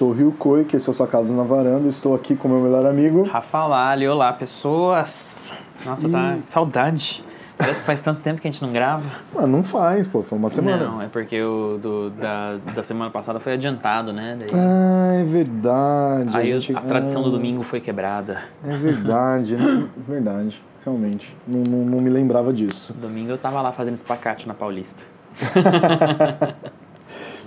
sou o Rio Coi, que esse é o Sua Casa na Varanda, estou aqui com meu melhor amigo. Rafa Lali, olá pessoas. Nossa, tá saudade. Parece que faz tanto tempo que a gente não grava. Mas não faz, pô, foi uma semana. Não, é porque o do, da, da semana passada foi adiantado, né? Daí- Ah, é verdade. aí gente- a tradição do ah, domingo foi quebrada. É verdade, né? verdade, realmente. Não, não, não me lembrava disso. Domingo eu tava lá fazendo espacate na Paulista.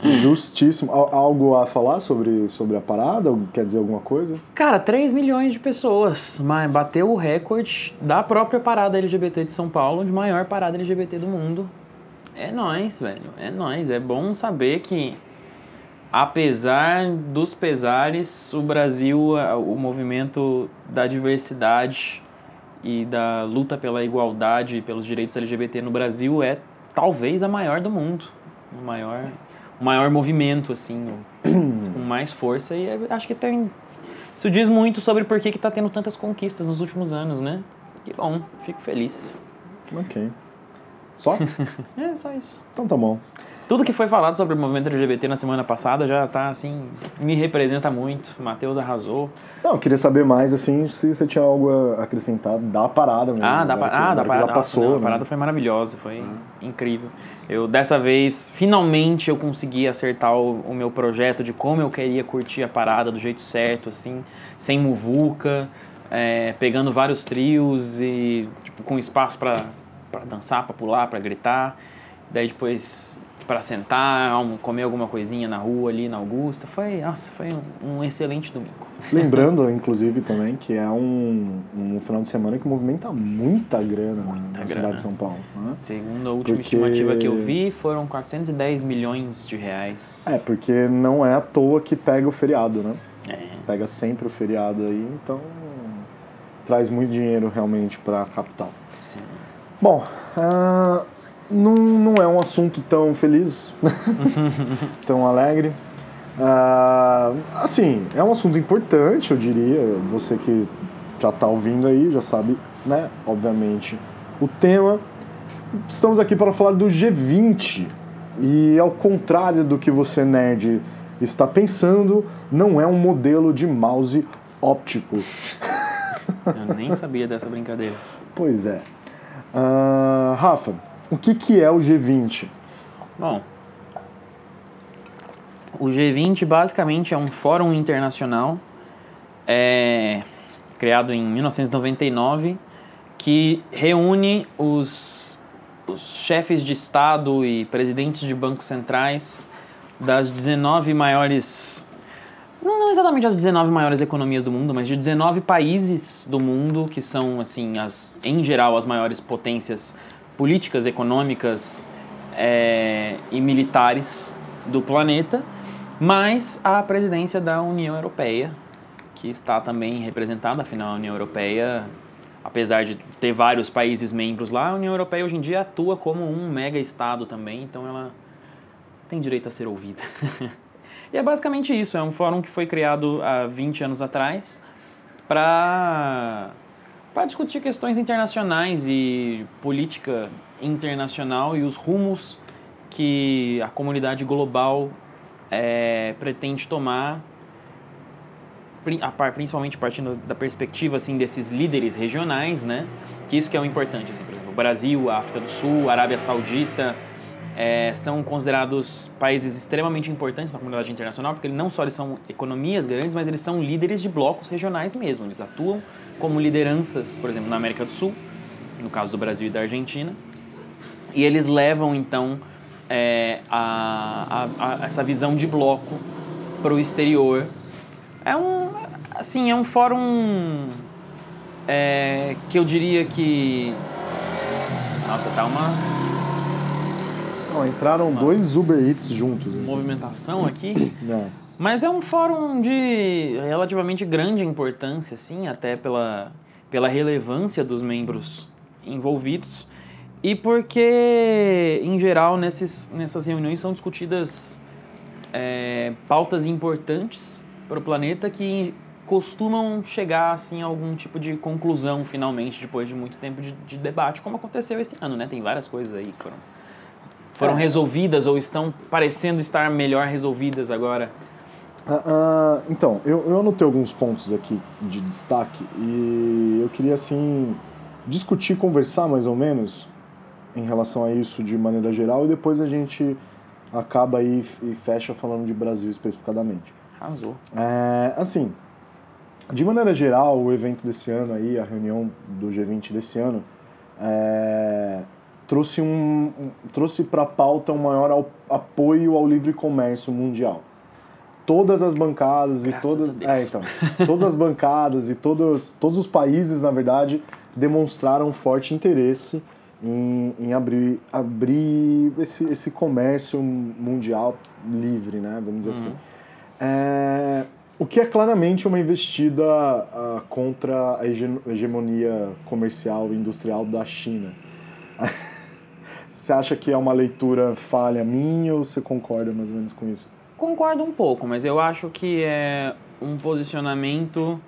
Justíssimo. Al- Algo a falar sobre, sobre a parada? Quer dizer alguma coisa? Cara, 3 milhões de pessoas, mas bateu o recorde da própria parada LGBT de São Paulo, de maior parada LGBT do mundo. É nóis, velho. É nóis. É bom saber que, apesar dos pesares, o Brasil, o movimento da diversidade e da luta pela igualdade e pelos direitos LGBT no Brasil é talvez a maior do mundo. O maior, maior movimento, assim, o- com mais força. E é- acho que tem isso diz muito sobre por que está tendo tantas conquistas nos últimos anos, né? Que bom, fico feliz. Ok. Só? É só isso. então tá bom. Tudo que foi falado sobre o movimento LGBT na semana passada já tá assim, me representa muito. Matheus arrasou. Não, eu queria saber mais, assim, se você tinha algo a acrescentar da parada mesmo. Ah, da, agora pa- que- ah, da parada. Já passou, não, né? A parada foi maravilhosa, foi incrível. Eu, dessa vez, finalmente eu consegui acertar o, o meu projeto de como eu queria curtir a parada do jeito certo, assim, sem muvuca, é, pegando vários trios e tipo, com espaço pra dançar, pra pular, pra gritar. Daí depois pra sentar, comer alguma coisinha na rua ali na Augusta. Foi, nossa, foi um, excelente domingo. Lembrando, inclusive, também que é um, um final de semana que movimenta muita grana né, na grana. cidade de São Paulo. Né? Segundo a última Porque- estimativa que eu vi, foram 410 milhões de reais. É, porque não é à toa que pega o feriado, né? É. Pega sempre o feriado aí, então traz muito dinheiro realmente para a capital. Sim. Bom, ah, não, não é um assunto tão feliz, tão alegre. Ah, assim, é um assunto importante, eu diria. Você que já está ouvindo aí, já sabe, né? Obviamente, o tema. Estamos aqui para falar do G20. E ao contrário do que você, nerd, está pensando, não é um modelo de mouse óptico. Eu nem sabia dessa brincadeira. Pois é. Ah, Rafa, o que, que é o G20? Bom, o G20 basicamente é um fórum internacional é, criado em 1999 que reúne os, os chefes de Estado e presidentes de bancos centrais das 19 maiores. Não, não exatamente as 19 maiores economias do mundo, mas de 19 países do mundo, que são, assim, as, em geral, as maiores potências políticas, econômicas é, e militares do planeta, mais a presidência da União Europeia, que está também representada, afinal, a União Europeia, apesar de ter vários países membros lá, a União Europeia hoje em dia atua como um mega estado também, então ela tem direito a ser ouvida. e é basicamente isso, é um fórum que foi criado há 20 anos atrás para para discutir questões internacionais e política internacional e os rumos que a comunidade global é, pretende tomar, principalmente partindo da perspectiva assim desses líderes regionais, né? Que isso que é o importante, assim, por exemplo, o Brasil, a África do Sul, a Arábia Saudita é, são considerados países extremamente importantes na comunidade internacional, porque não só eles são economias grandes, mas eles são líderes de blocos regionais mesmo. Eles atuam como lideranças, por exemplo, na América do Sul, no caso do Brasil e da Argentina, e eles levam então é, a, a- a- essa visão de bloco para o exterior. É um, assim, é um fórum é, que eu diria que, nossa, tá uma Não, entraram Uma- dois Uber Eats juntos. né? movimentação aqui. É. Mas é um fórum de relativamente grande importância, assim, até pela, pela relevância dos membros envolvidos. E porque, em geral, nesses, nessas reuniões são discutidas é, pautas importantes para o planeta que costumam chegar assim, a algum tipo de conclusão, finalmente, depois de muito tempo de, de debate, como aconteceu esse ano, né? Tem várias coisas aí que foram, foram É. resolvidas ou estão parecendo estar melhor resolvidas agora. Ah, ah, então, eu, eu anotei alguns pontos aqui de destaque e eu queria, assim, discutir, conversar mais ou menos em relação a isso de maneira geral e depois a gente acaba aí e fecha falando de Brasil especificadamente. Arrasou. É, assim, de maneira geral, o evento desse ano aí, a reunião do G20 desse ano, é, trouxe um, um- trouxe para a pauta um maior ao- apoio ao livre comércio mundial. Todas as bancadas e Graças todas, a Deus. é, então, todas as bancadas e todos, todos os países, na verdade, demonstraram forte interesse em, em abrir, abrir esse, esse comércio mundial livre, né? Vamos dizer Uhum. assim. É, o que é claramente uma investida ah, contra a hege- hegemonia comercial e industrial da China. Você acha que é uma leitura falha minha ou você concorda mais ou menos com isso? Concordo um pouco, mas eu acho que é um posicionamento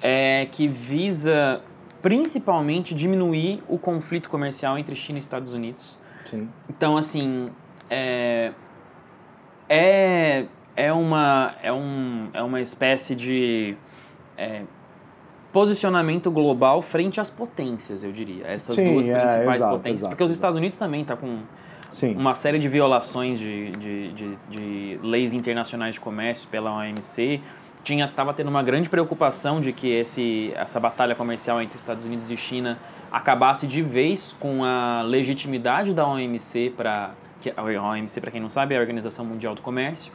é, que visa principalmente diminuir o conflito comercial entre China e Estados Unidos. Sim. Então, assim, é, é, é, uma, é, um, é uma espécie de é, posicionamento global frente às potências, eu diria. Essas Sim, duas é, principais exato, potências. exato, porque os. Estados Unidos também está com Sim. uma série de violações de, de, de, de leis internacionais de comércio pela OMC. Tinha, tava tendo uma grande preocupação de que esse, essa batalha comercial entre Estados Unidos e China acabasse de vez com a legitimidade da OMC para a OMC para quem não sabe é a Organização Mundial do Comércio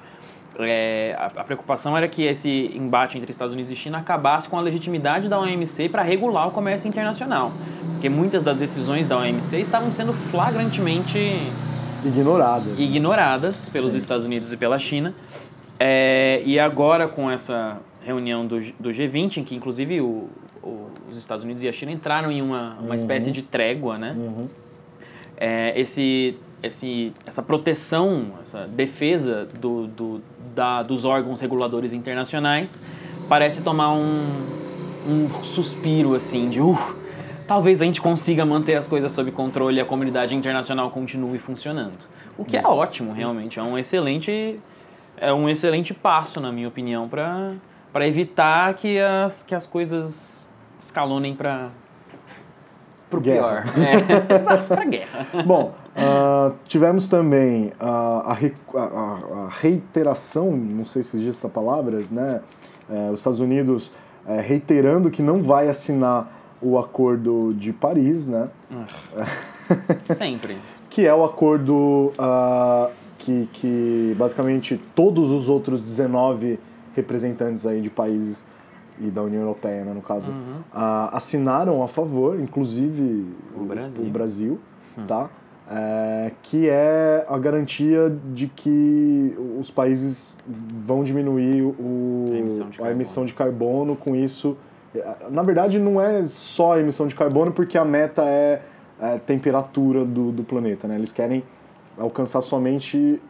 É, a, a preocupação era que esse embate entre Estados Unidos e China acabasse com a legitimidade da OMC para regular o comércio internacional porque muitas das decisões da OMC estavam sendo flagrantemente Ignoradas. ignoradas pelos Sim. Estados Unidos e pela China. É, e agora, com essa reunião do, do G20, em que inclusive o- o- os Estados Unidos e a China entraram em uma, uma Uhum. espécie de trégua, né? Uhum. É, esse, esse, essa proteção, essa defesa do, do, da, dos órgãos reguladores internacionais parece tomar um, um suspiro assim de uh, talvez a gente consiga manter as coisas sob controle e a comunidade internacional continue funcionando. O que é ótimo, realmente. É um excelente, é um excelente passo, na minha opinião, para evitar que as, que as coisas escalonem para pro Guerra. pior. É, exato, pra guerra. Bom, ah, tivemos também ah, a, re- a- a- reiteração, não sei se existe essa palavra, né? Eh, os Estados Unidos eh, reiterando que não vai assinar o Acordo de Paris, né? Sempre. Que é o acordo ah, que, que basicamente todos os outros 19 representantes aí de países e da União Europeia, né, no caso, Uhum. ah, assinaram a favor, inclusive O Brasil. o Brasil, Hum. tá? É, que é a garantia de que os países vão diminuir o, A emissão de a carbono. emissão de carbono. Com isso, na verdade, não é só a emissão de carbono, porque a meta é a temperatura do, do planeta, né? Eles querem alcançar somente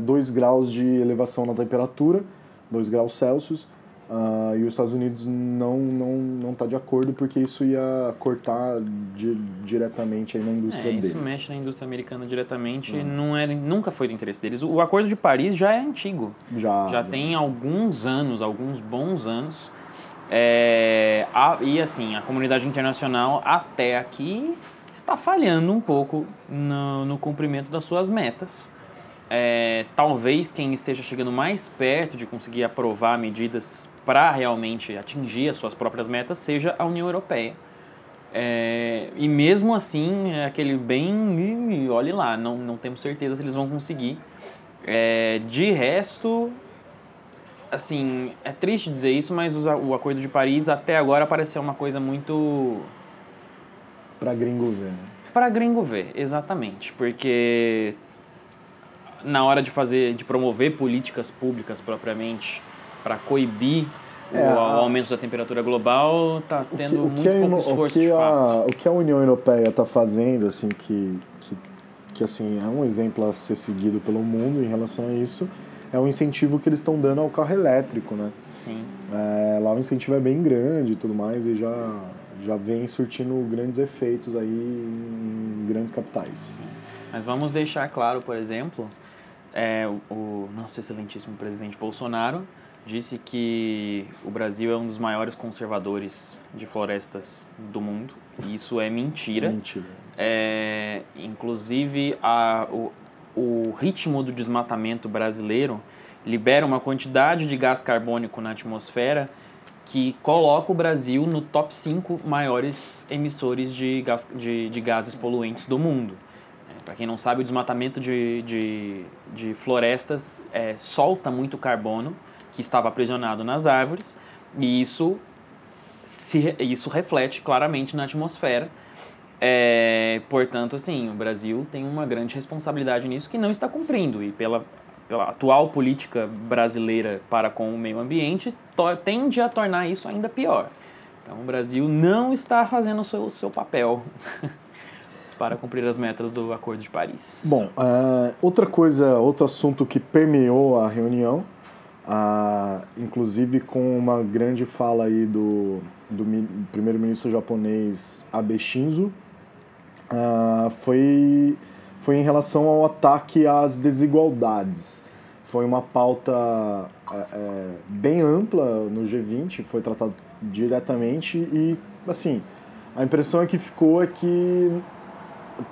2 graus de elevação na temperatura, 2 graus Celsius, ah, e os Estados Unidos não não não está de acordo porque isso ia cortar di- diretamente na indústria É, isso deles. mexe na indústria americana diretamente, Uhum. não é, nunca foi do interesse deles. O Acordo de Paris já é antigo, Já, já tem alguns anos, alguns bons anos. É, a- e assim, a comunidade internacional até aqui está falhando um pouco no, no cumprimento das suas metas. É, talvez quem esteja chegando mais perto de conseguir aprovar medidas para realmente atingir as suas próprias metas seja a União Europeia. É, e mesmo assim, é aquele bem. "Ih, Olhe lá, não, não temos certeza se eles vão conseguir. É, de resto, assim, é triste dizer isso, mas o Acordo de Paris até agora pareceu uma coisa muito. Para gringo ver, né? para gringo ver, exatamente. Porque na hora de fazer, de promover políticas públicas propriamente para coibir É, o, a- aumento da temperatura global, está tendo que muito pouco esforço o que de a, fato. O que a União Europeia está fazendo, assim, que, que, que assim, é um exemplo a ser seguido pelo mundo em relação a isso, é o incentivo que eles estão dando ao carro elétrico, né? Sim. É, lá o incentivo é bem grande e tudo mais, e já, já vem surtindo grandes efeitos aí em grandes capitais. Mas vamos deixar claro, por exemplo, é, o, o nosso excelentíssimo presidente Bolsonaro disse que o Brasil é um dos maiores conservadores de florestas do mundo. E isso é mentira. Mentira. É, inclusive, a, o, o ritmo do desmatamento brasileiro libera uma quantidade de gás carbônico na atmosfera que coloca o Brasil no top 5 maiores emissores de, gás, de, de gases poluentes do mundo. Para quem não sabe, o desmatamento de, de, de florestas é, solta muito carbono que estava aprisionado nas árvores e isso, se, isso reflete claramente na atmosfera. É, portanto, assim, o Brasil tem uma grande responsabilidade nisso que não está cumprindo e pela, pela atual política brasileira para com o meio ambiente tende a tornar isso ainda pior. Então, o Brasil não está fazendo o seu, o seu papel para cumprir as metas do Acordo de Paris. Bom, é, outra coisa, outro assunto que permeou a reunião, ah, inclusive com uma grande fala aí do, do mi- primeiro-ministro japonês Abe Shinzo, ah, foi, foi em relação ao ataque às desigualdades. Foi uma pauta é, é, bem ampla no G20, foi tratado diretamente e, assim, a impressão é que ficou é que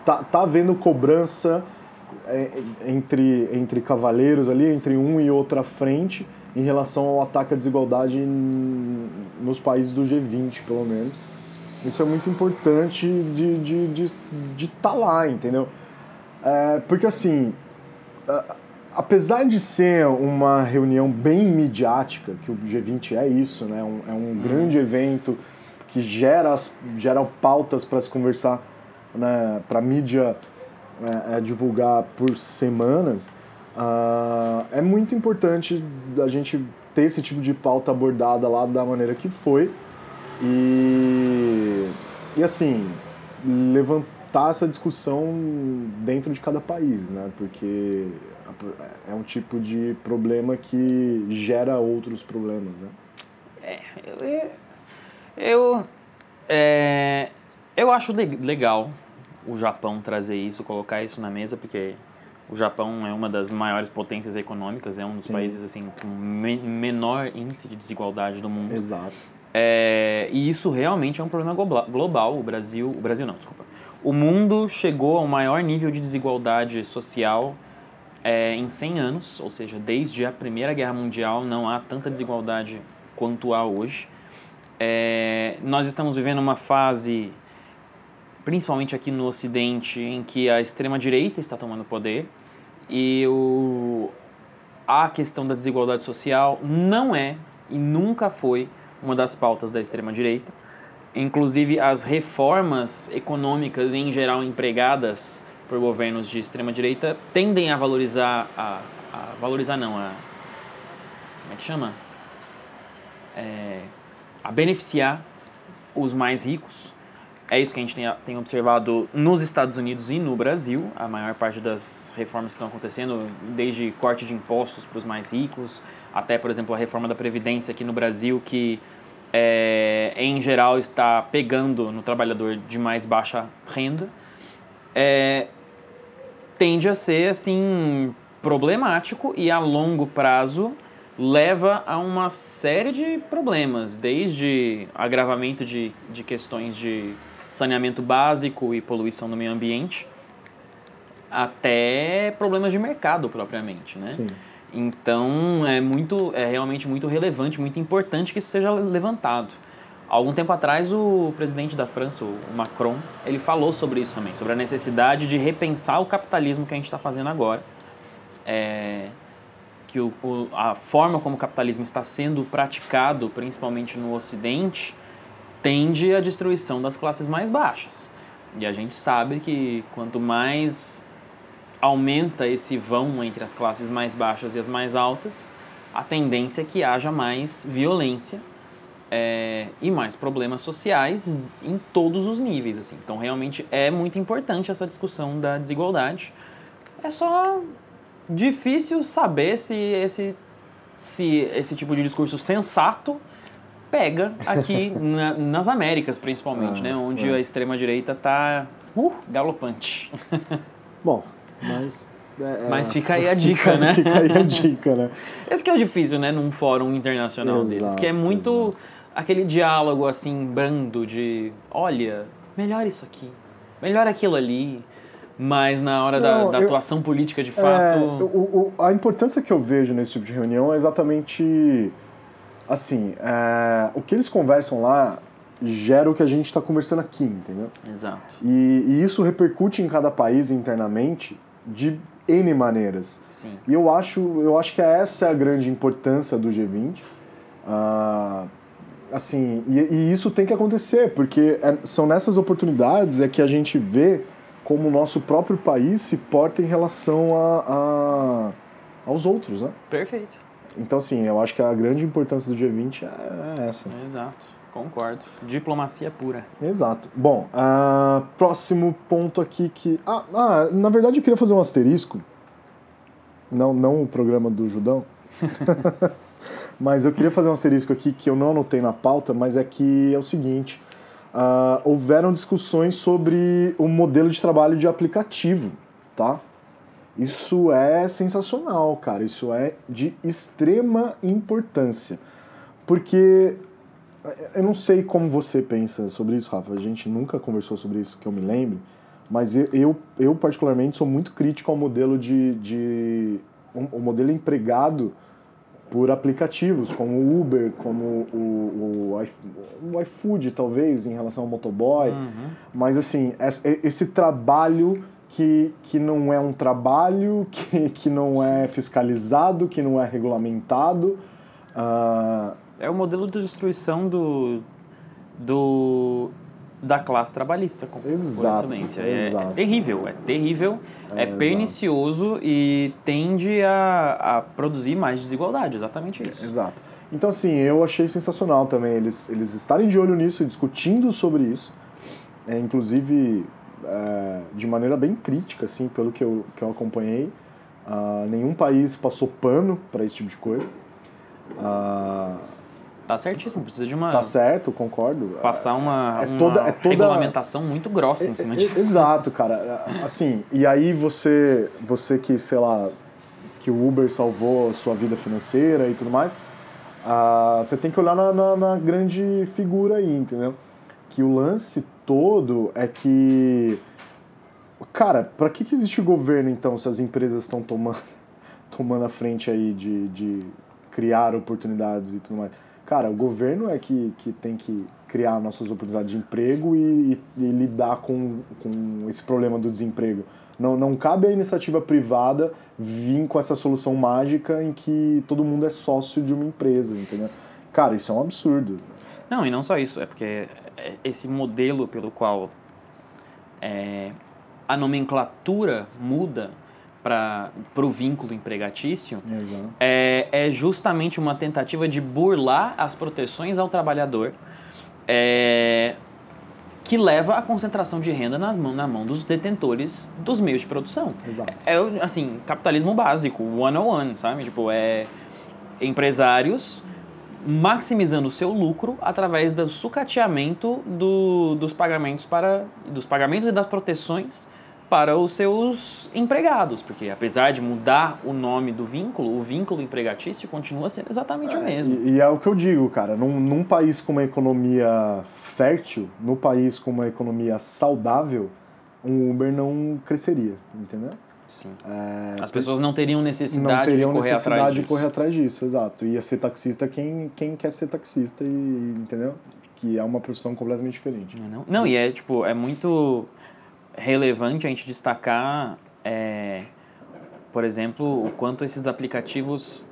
tá, tá havendo cobrança é, entre, entre cavaleiros ali, entre um e outra frente, em relação ao ataque à desigualdade nos países do G20, pelo menos. Isso é muito importante de estar de, de, tá lá, entendeu? É, porque assim, apesar de ser uma reunião bem midiática, que o G20 é isso, né? Um- é um grande evento que gera, as- gera pautas para se conversar, né? para a mídia é, é, divulgar por semanas, ah, é muito importante a gente ter esse tipo de pauta abordada lá da maneira que foi e, e assim, levantar essa discussão dentro de cada país, né? Porque é um tipo de problema que gera outros problemas, né? Eu, eu, é, eu acho le- legal o Japão trazer isso, colocar isso na mesa, porque o Japão é uma das maiores potências econômicas, é um dos Sim. países assim com me- menor índice de desigualdade do mundo. Exato. É, e isso realmente é um problema global. O Brasil, o Brasil não, desculpa. O mundo chegou ao maior nível de desigualdade social é, em 100 anos, ou seja, desde a Primeira Guerra Mundial não há tanta desigualdade quanto há hoje. É, nós estamos vivendo uma fase, principalmente aqui no Ocidente, em que a extrema-direita está tomando poder e o, a questão da desigualdade social não é e nunca foi uma das pautas da extrema-direita. Inclusive, as reformas econômicas, em geral empregadas por governos de extrema-direita, tendem a valorizar, a, a valorizar não, a, como é que chama? É, a beneficiar os mais ricos. É isso que a gente tem, tem observado nos Estados Unidos e no Brasil. A maior parte das reformas que estão acontecendo, desde corte de impostos para os mais ricos, até, por exemplo, a reforma da Previdência aqui no Brasil, que é, em geral está pegando no trabalhador de mais baixa renda, é, tende a ser assim problemático e a longo prazo leva a uma série de problemas, desde agravamento de, de questões de saneamento básico e poluição do meio ambiente, até problemas de mercado propriamente, né? Sim. Então é muito, é realmente muito relevante, muito importante que isso seja levantado. Algum tempo atrás o presidente da França, o Macron, ele falou sobre isso também, sobre a necessidade de repensar o capitalismo que a gente está fazendo agora, é, que o, o, a forma como o capitalismo está sendo praticado, principalmente no Ocidente, tende à destruição das classes mais baixas. E a gente sabe que quanto mais aumenta esse vão entre as classes mais baixas e as mais altas, a tendência é que haja mais violência é, e mais problemas sociais em todos os níveis. Assim. Então, realmente é muito importante essa discussão da desigualdade. É só difícil saber se esse, se esse tipo de discurso sensato pega aqui na, nas Américas, principalmente, ah, né? onde é. a extrema-direita está uh, galopante. Bom, mas é, Mas fica aí a dica, né? fica aí a dica, né? Esse que é o difícil, né? Num fórum internacional exato, desses, que é muito exato. aquele diálogo, assim, brando de... Olha, melhor isso aqui, melhor aquilo ali. Mas na hora Não, da, da eu, atuação política, de fato... É, o, o, a importância que eu vejo nesse tipo de reunião é exatamente... Assim, é, o que eles conversam lá gera o que a gente está conversando aqui, entendeu? Exato. E, e, isso repercute em cada país internamente de N maneiras. Sim. E eu acho, eu acho que essa é a grande importância do G20. Ah, assim, e, e, isso tem que acontecer, porque é, são nessas oportunidades é que a gente vê como o nosso próprio país se porta em relação a, a aos outros, né? Perfeito. Então, assim, eu acho que a grande importância do G20 é, é essa. Exato. Concordo. Diplomacia pura. Exato. Bom, uh, próximo ponto aqui que. Ah, ah, na verdade eu queria fazer um asterisco. Não, não o programa do Judão. mas eu queria fazer um asterisco aqui que eu não anotei na pauta, mas é que é o seguinte. Uh, houveram discussões sobre o modelo de trabalho de aplicativo, tá? Isso é sensacional, cara. Isso é de extrema importância. Porque eu não sei como você pensa sobre isso, Rafa. A gente nunca conversou sobre isso que eu me lembre, mas eu, eu particularmente sou muito crítico ao modelo de, de o modelo empregado por aplicativos como o Uber, como o, o, o iFood, talvez, em relação ao motoboy. Uhum. Mas, assim, esse trabalho que, que não é um trabalho, que, que não é Sim. é fiscalizado, que não é regulamentado. Uh, é o modelo de destruição do, do da classe trabalhista, com exato, excelência. É, é, terrível, é terrível, é, é pernicioso e tende a, a produzir mais desigualdade, exatamente isso. Exato. Então, assim, eu achei sensacional também eles, eles estarem de olho nisso e discutindo sobre isso, é, inclusive é, de maneira bem crítica, assim, pelo que eu, que eu acompanhei. Uh, nenhum país passou pano para esse tipo de coisa. Uh, Tá certíssimo, precisa de uma. Tá certo, concordo. Passar uma, é, é toda, uma é toda... regulamentação muito grossa em cima é, disso. Exato, cara. Assim, e aí você, você que, sei lá, que o Uber salvou a sua vida financeira e tudo mais, uh, você tem que olhar na, na, na grande figura aí, entendeu? Que o lance todo é que. Cara, para que, que existe governo então se as empresas estão tomando, tomando a frente aí de, de criar oportunidades e tudo mais? Cara, o governo é que, que tem que criar nossas oportunidades de emprego e, e, e lidar com, com esse problema do desemprego. Não, não cabe à iniciativa privada vir com essa solução mágica em que todo mundo é sócio de uma empresa, entendeu? Cara, isso é um absurdo. Não, e não só isso, é porque esse modelo pelo qual é, a nomenclatura muda para o vínculo empregatício é, é, justamente uma tentativa de burlar as proteções ao trabalhador é, que leva à concentração de renda na mão, na mão dos detentores dos meios de produção. Exato. É, assim, capitalismo básico, one on one, sabe? Tipo, é empresários maximizando o seu lucro através do sucateamento do, dos pagamentos para dos pagamentos e das proteções para os seus empregados, porque apesar de mudar o nome do vínculo, o vínculo empregatício continua sendo exatamente é, o mesmo. E, e, é o que eu digo, cara, num, num, país com uma economia fértil, no país com uma economia saudável, um Uber não cresceria, entendeu? Sim. É, As pessoas não teriam necessidade, não teriam de, correr necessidade atrás de correr atrás disso, exato. Ia ser taxista quem, quem quer ser taxista, e, entendeu? Que é uma profissão completamente diferente. Não, não? não, e é tipo, é muito relevante a gente destacar, é, por exemplo, o quanto esses aplicativos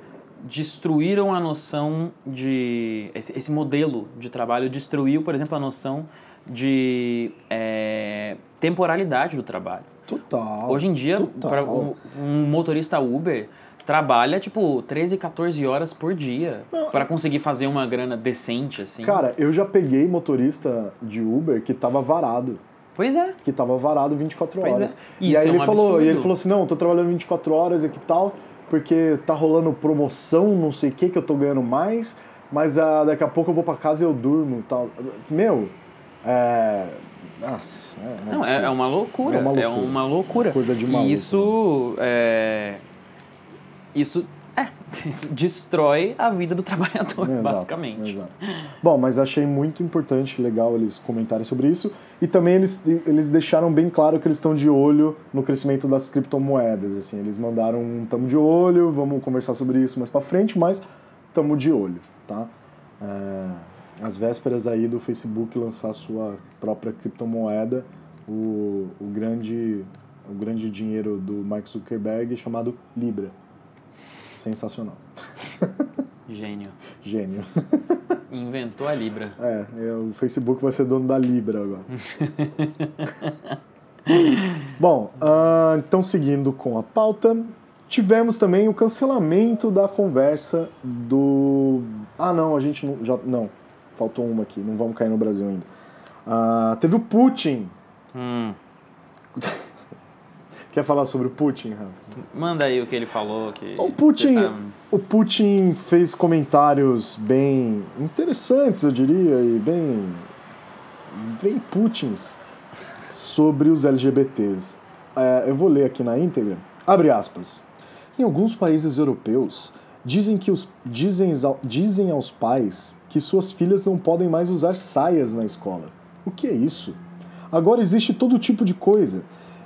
destruíram a noção de. Esse, esse modelo de trabalho destruiu, por exemplo, a noção de é, temporalidade do trabalho. Total. Hoje em dia, um, um motorista Uber trabalha tipo 13, 14 horas por dia para conseguir fazer uma grana decente assim. Cara, eu já peguei motorista de Uber que tava varado. Pois é. Que tava varado 24 Pois é. horas. E E, aí é ele um falou, absurdo. e ele falou assim: "Não, eu tô trabalhando 24 horas aqui e tal, porque tá rolando promoção, não sei o que que eu tô ganhando mais, mas ah, daqui a pouco eu vou pra casa e eu durmo tal". Meu, é nossa, é, Não, é, é uma loucura. É uma É loucura. uma loucura. Coisa de maluco, E isso é, isso é, isso destrói a vida do trabalhador, Exato, basicamente. exato. Bom, mas achei muito importante, legal eles comentarem sobre isso. E também eles, eles deixaram bem claro que eles estão de olho no crescimento das criptomoedas. Assim, eles mandaram um tamo de olho, vamos conversar sobre isso mais pra frente, mas tamo de olho, tá? É, às vésperas aí do Facebook lançar sua própria criptomoeda, o, o, grande, o grande dinheiro do Mark Zuckerberg chamado Libra. Sensacional. Gênio. Gênio. Inventou a Libra. É, é, o Facebook vai ser dono da Libra agora. Bom, ah, então seguindo com a pauta, tivemos também o cancelamento da conversa do. Ah, não, a gente não. Já, não, faltou uma aqui, não vamos cair no Brasil ainda. Ah, teve o Putin. Hum, Quer falar sobre o Putin, Rafa? manda aí o que ele falou. Que O Putin, tá- o Putin fez comentários bem interessantes, eu diria, e bem, bem Putins sobre os LGBTs. É, eu vou ler aqui na íntegra. Abre aspas. Em alguns países europeus, dizem, que os, dizem, dizem aos pais que suas filhas não podem mais usar saias na escola. O que é isso? Agora existe todo tipo de coisa.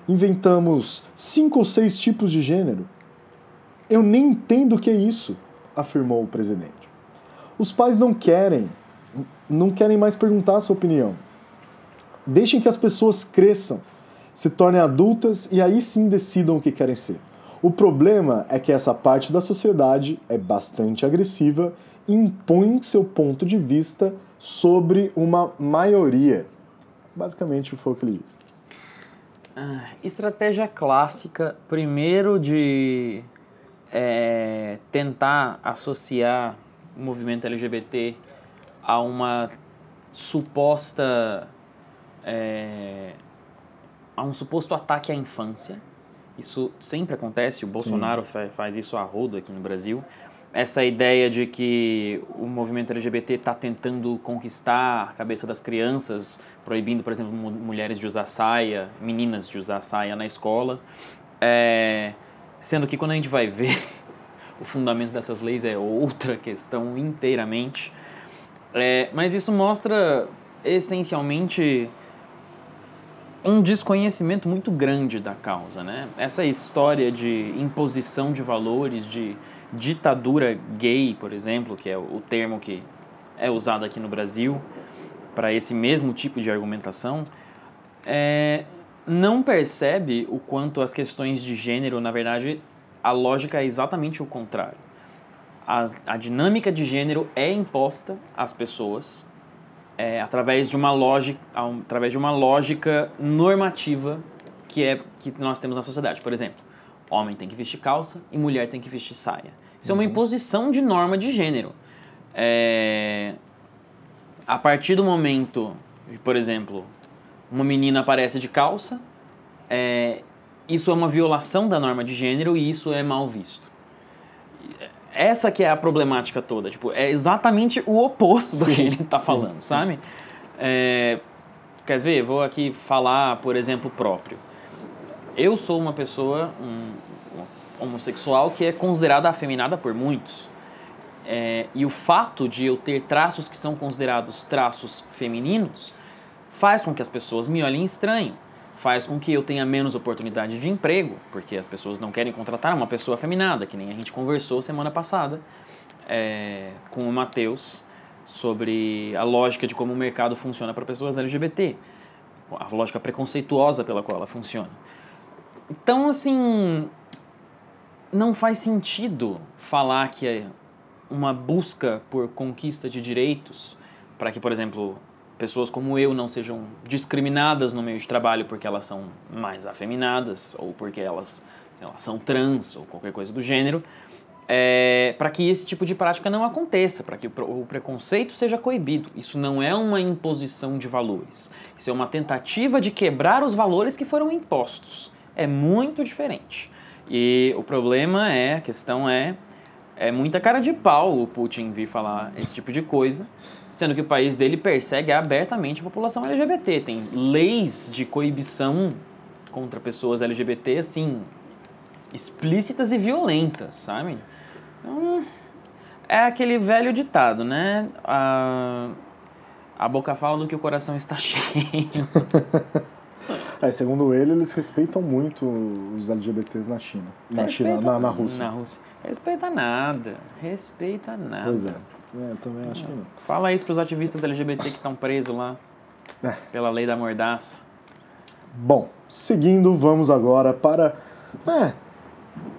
Inventamos cinco ou seis tipos de gênero. Eu nem entendo o que é isso, afirmou o presidente. Os pais não querem, não querem mais perguntar a sua opinião. Deixem que as pessoas cresçam, se tornem adultas e aí sim decidam o que querem ser. O problema é que essa parte da sociedade é bastante agressiva e impõe seu ponto de vista sobre uma maioria. Basicamente foi o que ele disse. Ah, estratégia clássica, primeiro de é, tentar associar o movimento LGBT a uma suposta. é, a um suposto ataque à infância. Isso sempre acontece, o Bolsonaro fa- faz isso a rodo aqui no Brasil. Essa ideia de que o movimento LGBT está tentando conquistar a cabeça das crianças, proibindo, por exemplo, mu- mulheres de usar saia, meninas de usar saia na escola. É, sendo que quando a gente vai ver, o fundamento dessas leis é outra questão inteiramente. É, mas isso mostra essencialmente um desconhecimento muito grande da causa, né? Essa história de imposição de valores, de ditadura gay, por exemplo, que é o termo que é usado aqui no Brasil para esse mesmo tipo de argumentação, é, não percebe o quanto as questões de gênero, na verdade, a lógica é exatamente o contrário. A, a dinâmica de gênero é imposta às pessoas é, através de uma lógica, através de uma lógica normativa que é que nós temos na sociedade. Por exemplo, homem tem que vestir calça e mulher tem que vestir saia. Isso é uma imposição de norma de gênero. É, a partir do momento, por exemplo, uma menina aparece de calça, é, isso é uma violação da norma de gênero e isso é mal visto. Essa que é a problemática toda, tipo, é exatamente o oposto do Sim, que ele está falando, sabe? É, quer ver? Vou aqui falar, por exemplo, próprio. Eu sou uma pessoa um, um homossexual que é considerada afeminada por muitos. É, e o fato de eu ter traços que são considerados traços femininos faz com que as pessoas me olhem estranho, faz com que eu tenha menos oportunidade de emprego, porque as pessoas não querem contratar uma pessoa afeminada, que nem a gente conversou semana passada é, com o Matheus sobre a lógica de como o mercado funciona para pessoas LGBT, a lógica preconceituosa pela qual ela funciona. Então, assim, não faz sentido falar que é uma busca por conquista de direitos para que, por exemplo, pessoas como eu não sejam discriminadas no meio de trabalho porque elas são mais afeminadas ou porque elas, são trans ou qualquer coisa do gênero, é, para que esse tipo de prática não aconteça, para que o, o preconceito seja coibido. Isso não é uma imposição de valores, isso é uma tentativa de quebrar os valores que foram impostos. É muito diferente. E o problema é, a questão é, é muita cara de pau o Putin vir falar esse tipo de coisa sendo que o país dele persegue abertamente a população LGBT. Tem leis de coibição contra pessoas LGBT, assim, explícitas e violentas, sabe? Então, é aquele velho ditado, né? A, a boca fala do que o coração está cheio. É, segundo ele, eles respeitam muito os LGBTs na China. Na Respeita, China, na, na Rússia. Na Rússia. Respeita nada. Respeita nada. Pois é. É, também acho que não. Fala isso para os ativistas LGBT que estão presos lá é. pela lei da mordaça. Bom, seguindo, vamos agora para, é,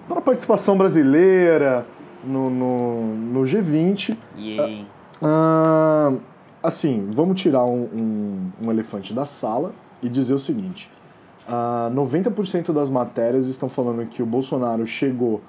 para a participação brasileira no, no, no G20. Yay. Ah, assim, vamos tirar um, um, um, elefante da sala e dizer o seguinte. Ah, 90% das matérias estão falando que o Bolsonaro chegou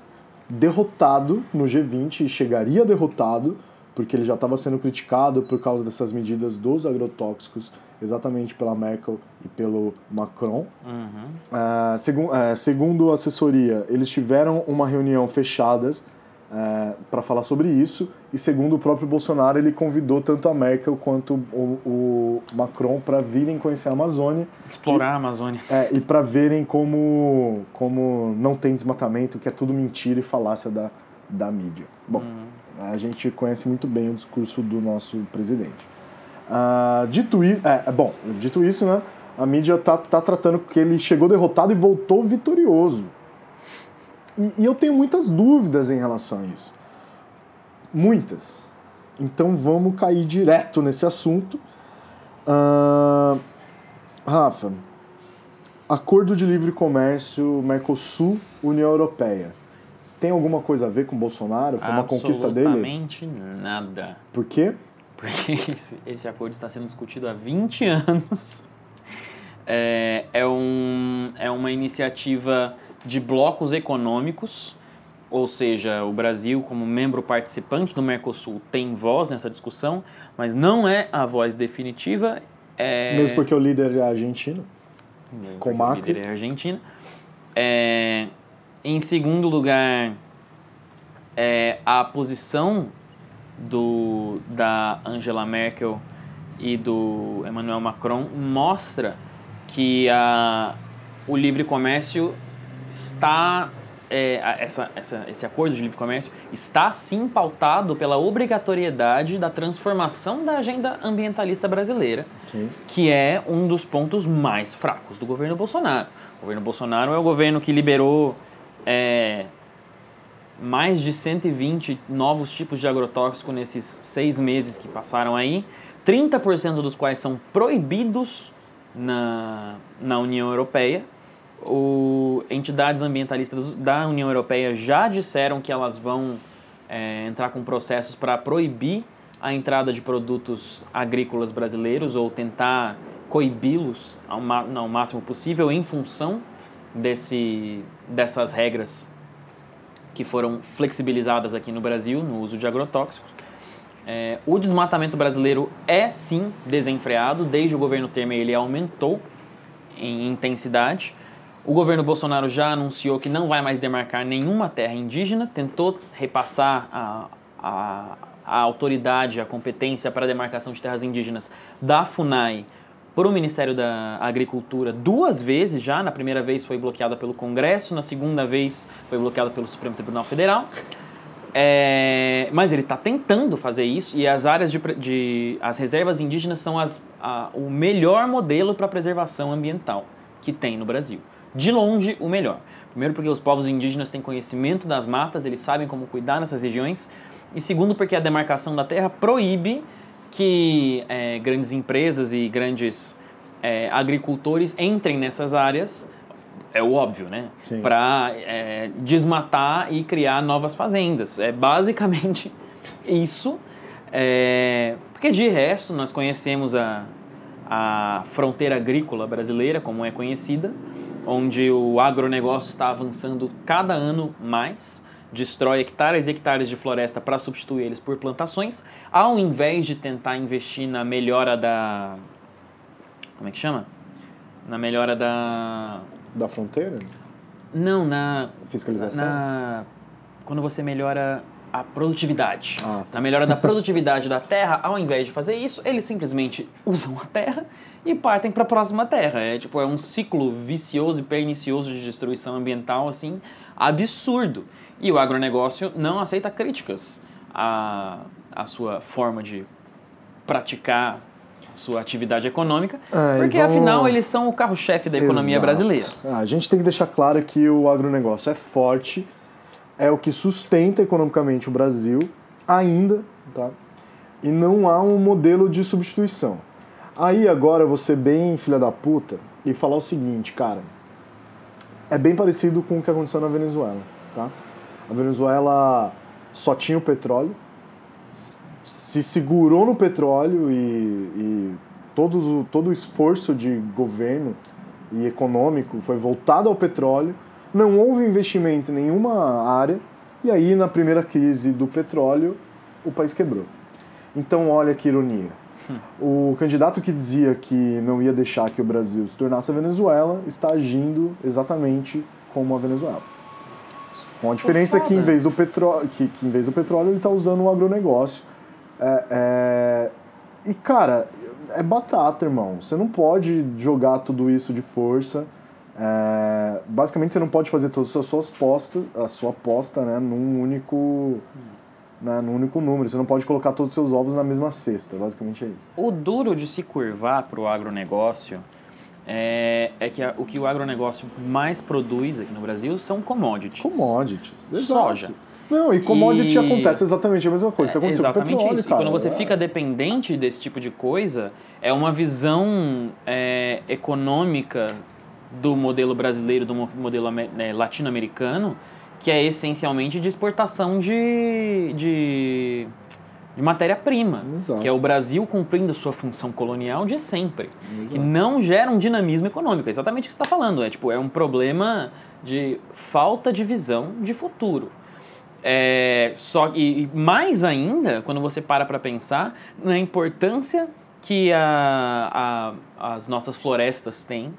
derrotado no G20 e chegaria derrotado porque ele já estava sendo criticado por causa dessas medidas dos agrotóxicos, exatamente pela Merkel e pelo Macron. Uhum. Uh, segu uh, segundo a assessoria, eles tiveram uma reunião fechadas uh, é, para falar sobre isso, e segundo o próprio Bolsonaro, ele convidou tanto a Merkel quanto o, o Macron para virem conhecer a Amazônia. Explorar e, a Amazônia. É, e para verem como, como não tem desmatamento, que é tudo mentira e falácia da, da mídia. Bom. Uhum. A gente conhece muito bem o discurso do nosso presidente. Uh, dito, isso, é, é, bom, dito isso, né, a mídia tá, tá tratando que ele chegou derrotado e voltou vitorioso. E, e eu tenho muitas dúvidas em relação a isso. Muitas. Então vamos cair direto nesse assunto. Uh, Rafa, acordo de livre comércio Mercosul-União Europeia tem alguma coisa a ver com Bolsonaro? Foi uma conquista dele? Absolutamente nada. Por quê? Porque esse, esse, acordo está sendo discutido há 20 anos. É, é, um, é uma iniciativa de blocos econômicos, ou seja, o Brasil, como membro participante do Mercosul, tem voz nessa discussão, mas não é a voz definitiva. É... Mesmo porque o líder é argentino? com Macri. O líder é argentino. É, em segundo lugar, é, a posição do, da Angela Merkel e do Emmanuel Macron mostra que a, o livre comércio está é, essa, essa, esse acordo de livre comércio está sim pautado pela obrigatoriedade da transformação da agenda ambientalista brasileira, sim. que é um dos pontos mais fracos do governo Bolsonaro. O governo Bolsonaro é o governo que liberou é, mais de 120 novos tipos de agrotóxico nesses seis meses que passaram aí, 30% dos quais são proibidos na, na União Europeia. O, entidades ambientalistas da União Europeia já disseram que elas vão é, entrar com processos para proibir a entrada de produtos agrícolas brasileiros ou tentar coibi-los ao, ao máximo possível em função desse, dessas regras que foram flexibilizadas aqui no Brasil no uso de agrotóxicos. É, o desmatamento brasileiro é sim desenfreado, desde o governo Temer ele aumentou em intensidade. O governo Bolsonaro já anunciou que não vai mais demarcar nenhuma terra indígena, tentou repassar a, a, a autoridade, a competência para a demarcação de terras indígenas da FUNAI para o Ministério da Agricultura duas vezes já. Na primeira vez foi bloqueada pelo Congresso, na segunda vez foi bloqueada pelo Supremo Tribunal Federal. É, mas ele está tentando fazer isso e as áreas de, de as reservas indígenas são as, a, o melhor modelo para preservação ambiental que tem no Brasil. De longe, o melhor. Primeiro, porque os povos indígenas têm conhecimento das matas, eles sabem como cuidar nessas regiões. E segundo, porque a demarcação da terra proíbe que é, grandes empresas e grandes é, agricultores entrem nessas áreas, é o óbvio, né? Para é, desmatar e criar novas fazendas. É basicamente isso. É, porque de resto, nós conhecemos a, a fronteira agrícola brasileira, como é conhecida, onde o agronegócio está avançando cada ano mais, destrói hectares e hectares de floresta para substituir eles por plantações, ao invés de tentar investir na melhora da. Como é que chama? Na melhora da. Da fronteira? Não, na. Fiscalização? Na, quando você melhora a produtividade. Ah, Na melhora da produtividade da terra, ao invés de fazer isso, eles simplesmente usam a terra e partem para a próxima terra. É tipo é um ciclo vicioso e pernicioso de destruição ambiental assim absurdo. E o agronegócio não aceita críticas à, à sua forma de praticar a sua atividade econômica, e porque vamos- afinal eles são o carro-chefe da economia Exato. brasileira. Ah, a gente tem que deixar claro que o agronegócio é forte, é o que sustenta economicamente o Brasil, ainda, tá? E não há um modelo de substituição. Aí agora ser bem filha da puta e falar o seguinte, cara. É bem parecido com o que aconteceu na Venezuela, tá? A Venezuela só tinha o petróleo, se segurou no petróleo e, e todos o, todo o esforço de governo e econômico foi voltado ao petróleo, não houve investimento em nenhuma área, e aí na primeira crise do petróleo o país quebrou. Então olha que ironia. O candidato que dizia que não ia deixar que o Brasil se tornasse a Venezuela está agindo exatamente como a Venezuela. Com a diferença que em vez do petróleo, que, que em vez do petróleo ele está usando o agronegócio. É, é, E cara, é batata, irmão. Você não pode jogar tudo isso de força. É, basicamente você não pode fazer todas as suas apostas, a sua aposta, né, num único, né, num único número. Você não pode colocar todos os seus ovos na mesma cesta. Basicamente é isso. O duro de se curvar para o agronegócio é, é que a- o que o agronegócio mais produz aqui no Brasil são commodities. Commodities. Exato. Soja. Não, e commodity E- acontece exatamente a mesma coisa que É, aconteceu com o exatamente petróleo, isso. cara. E quando você É. fica dependente desse tipo de coisa, é uma visão é, econômica do modelo brasileiro, do mo- modelo né, latino-americano, que é essencialmente de exportação de, de, de matéria-prima. Que é o Brasil cumprindo sua função colonial de sempre. que Exato. não gera um dinamismo econômico. É exatamente o que você está falando. É, tipo, é um problema de falta de visão de futuro. É, só, e, e mais ainda, quando você para para pensar na importância que a, a- as nossas florestas têm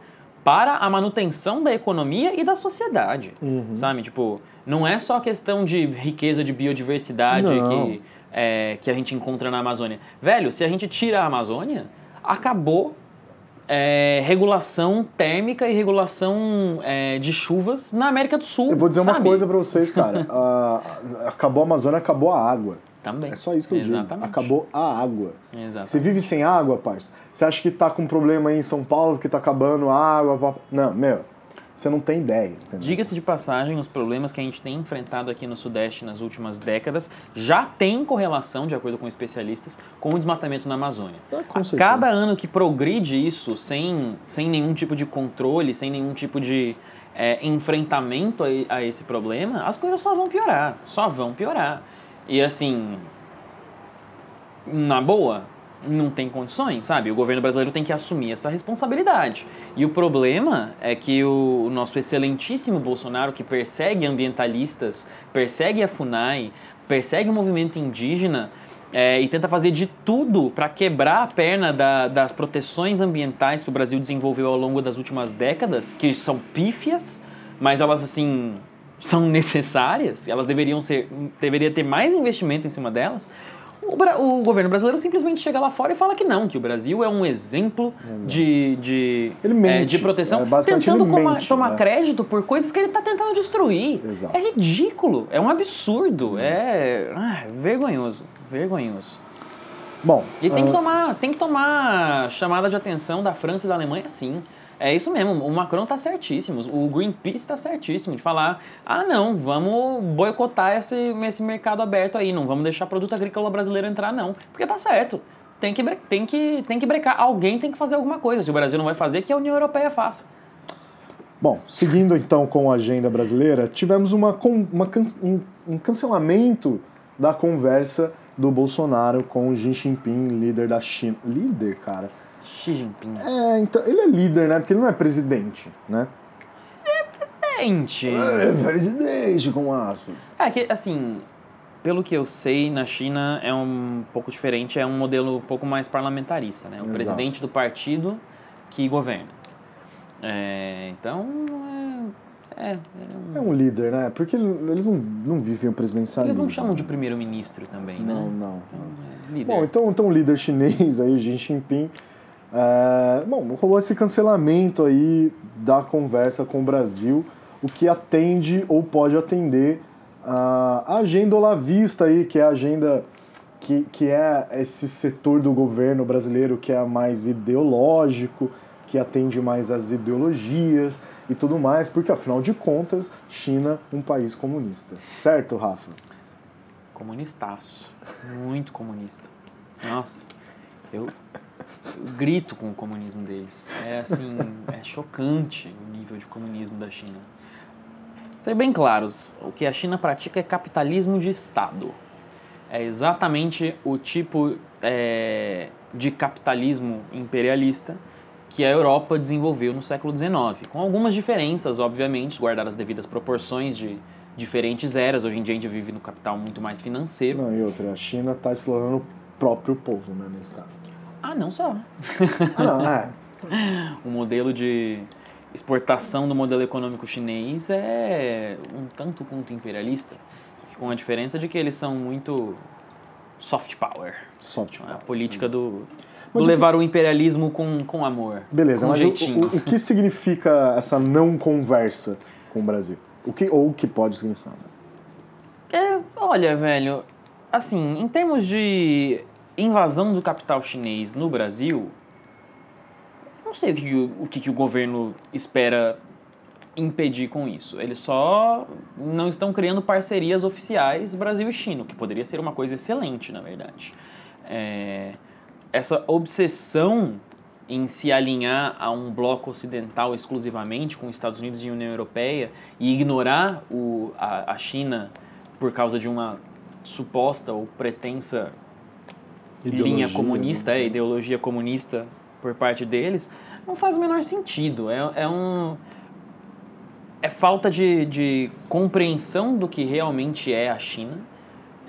para a manutenção da economia e da sociedade. Uhum. Sabe? Tipo, não é só questão de riqueza de biodiversidade Não. que, é, que a gente encontra na Amazônia. Velho, se a gente tira a Amazônia, acabou é, regulação térmica e regulação é, de chuvas na América do Sul. Eu vou dizer uma sabe? coisa pra vocês, cara. Ah, acabou a Amazônia, acabou a água. Também. É só isso que eu digo. Exatamente. Acabou a água. Exatamente. Você vive sem água, parça? Você acha que tá com problema aí em São Paulo porque tá acabando a água? pá- Não, meu. Você não tem ideia. Diga-se de passagem, os problemas que a gente tem enfrentado aqui no Sudeste nas últimas décadas já têm correlação, de acordo com especialistas, com o desmatamento na Amazônia. Ah, A cada ano que progride isso sem, sem nenhum tipo de controle, sem nenhum tipo de é, enfrentamento a, a esse problema, as coisas só vão piorar. Só vão piorar. E assim, na boa, não tem condições, sabe? O governo brasileiro tem que assumir essa responsabilidade. E o problema é que o, nosso excelentíssimo Bolsonaro, que persegue ambientalistas, persegue a FUNAI, persegue o movimento indígena é, e tenta fazer de tudo para quebrar a perna da- das proteções ambientais que o Brasil desenvolveu ao longo das últimas décadas, que são pífias, mas elas assim são necessárias, elas deveriam ser, deveria ter mais investimento em cima delas. O, o governo brasileiro simplesmente chega lá fora e fala que não, que o Brasil é um exemplo de, de, Ele mente. é, de proteção, É, tentando mente, tomar né? crédito por coisas que ele está tentando destruir. Exato. É ridículo, é um absurdo, é ah, vergonhoso, vergonhoso. Bom, E tem que ah, tomar, tem que tomar chamada de atenção da França e da Alemanha, sim. É isso mesmo, o Macron tá certíssimo, o Greenpeace tá certíssimo de falar, ah não, vamos boicotar esse, esse mercado aberto aí, não vamos deixar produto agrícola brasileiro entrar não, porque tá certo. Tem que, tem, que, tem que brecar, alguém tem que fazer alguma coisa. Se o Brasil não vai fazer, que a União Europeia faça. Bom, seguindo então com a agenda brasileira, tivemos uma, uma um, um cancelamento da conversa do Bolsonaro com o Xi Jinping, líder da China. Líder, cara? Xi Jinping. É, então, ele é líder, né? Porque ele não é presidente, né? Gente. É presidente, com aspas. É que, assim, pelo que eu sei, na China é um pouco diferente, é um modelo um pouco mais parlamentarista, né? O Exato. presidente do partido que governa. É, então, é, é, É um líder, né? Porque eles não, não vivem o presidencialismo. eles não chamam de primeiro-ministro também, Não, né? não. Então, é líder. Bom, então, então o líder chinês aí, o Xi Jinping, é, bom, rolou esse cancelamento aí da conversa com o Brasil, o que atende ou pode atender a agenda olavista aí, que é a agenda que, que é esse setor do governo brasileiro que é mais ideológico, que atende mais às ideologias e tudo mais, porque afinal de contas, China um país comunista. Certo, Rafa? Comunistaço. Muito comunista. Nossa, eu, grito com o comunismo deles. É assim, é chocante o nível de comunismo da China. Ser bem claros, o que a China pratica é capitalismo de Estado. É exatamente o tipo é, de capitalismo imperialista que a Europa desenvolveu no século XIX, com algumas diferenças, obviamente, guardadas as devidas proporções de diferentes eras. Hoje em dia a gente vive no capital muito mais financeiro. Não, e outra, a China está explorando o próprio povo, né, nesse caso. Ah, não só. Ah, não, é. O modelo de exportação do modelo econômico chinês é um tanto quanto imperialista, com a diferença de que eles são muito soft power. Soft A power. política do, do o levar o imperialismo com, com amor. Beleza, com mas o, jeitinho. o, o que significa essa não conversa com o Brasil? O que, ou o que pode significar? né? É, olha, velho, assim, em termos de invasão do capital chinês no Brasil, não sei o que, o, que, que o governo espera impedir com isso. Eles só não estão criando parcerias oficiais Brasil e China, que poderia ser uma coisa excelente, na verdade. É, essa obsessão em se alinhar a um bloco ocidental exclusivamente com Estados Unidos e União Europeia e ignorar o, a, a China por causa de uma suposta ou pretensa linha Ideologia, comunista, né? é, ideologia comunista por parte deles, não faz o menor sentido. É, é um. É falta de, de compreensão do que realmente é a China,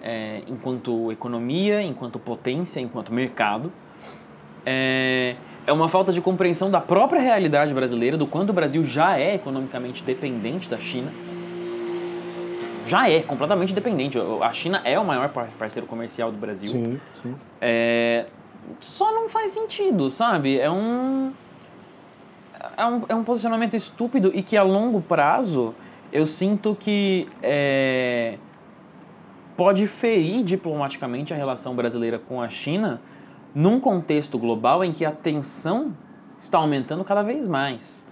é, enquanto economia, enquanto potência, enquanto mercado. É, é uma falta de compreensão da própria realidade brasileira, do quanto o Brasil já é economicamente dependente da China. Já é completamente dependente. A China é o maior par- parceiro comercial do Brasil. Sim, sim. É, só não faz sentido, sabe? É um, é um. É um posicionamento estúpido e que a longo prazo eu sinto que é, pode ferir diplomaticamente a relação brasileira com a China num contexto global em que a tensão está aumentando cada vez mais.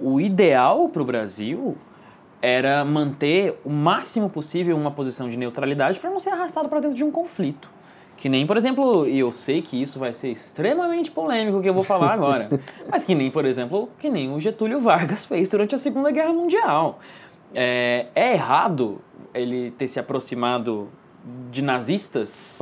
O ideal para o Brasil era manter o máximo possível uma posição de neutralidade para não ser arrastado para dentro de um conflito. Que nem, por exemplo, e eu sei que isso vai ser extremamente polêmico o que eu vou falar agora, mas que nem, por exemplo, que nem o Getúlio Vargas fez durante a Segunda Guerra Mundial. É, é errado ele ter se aproximado de nazistas?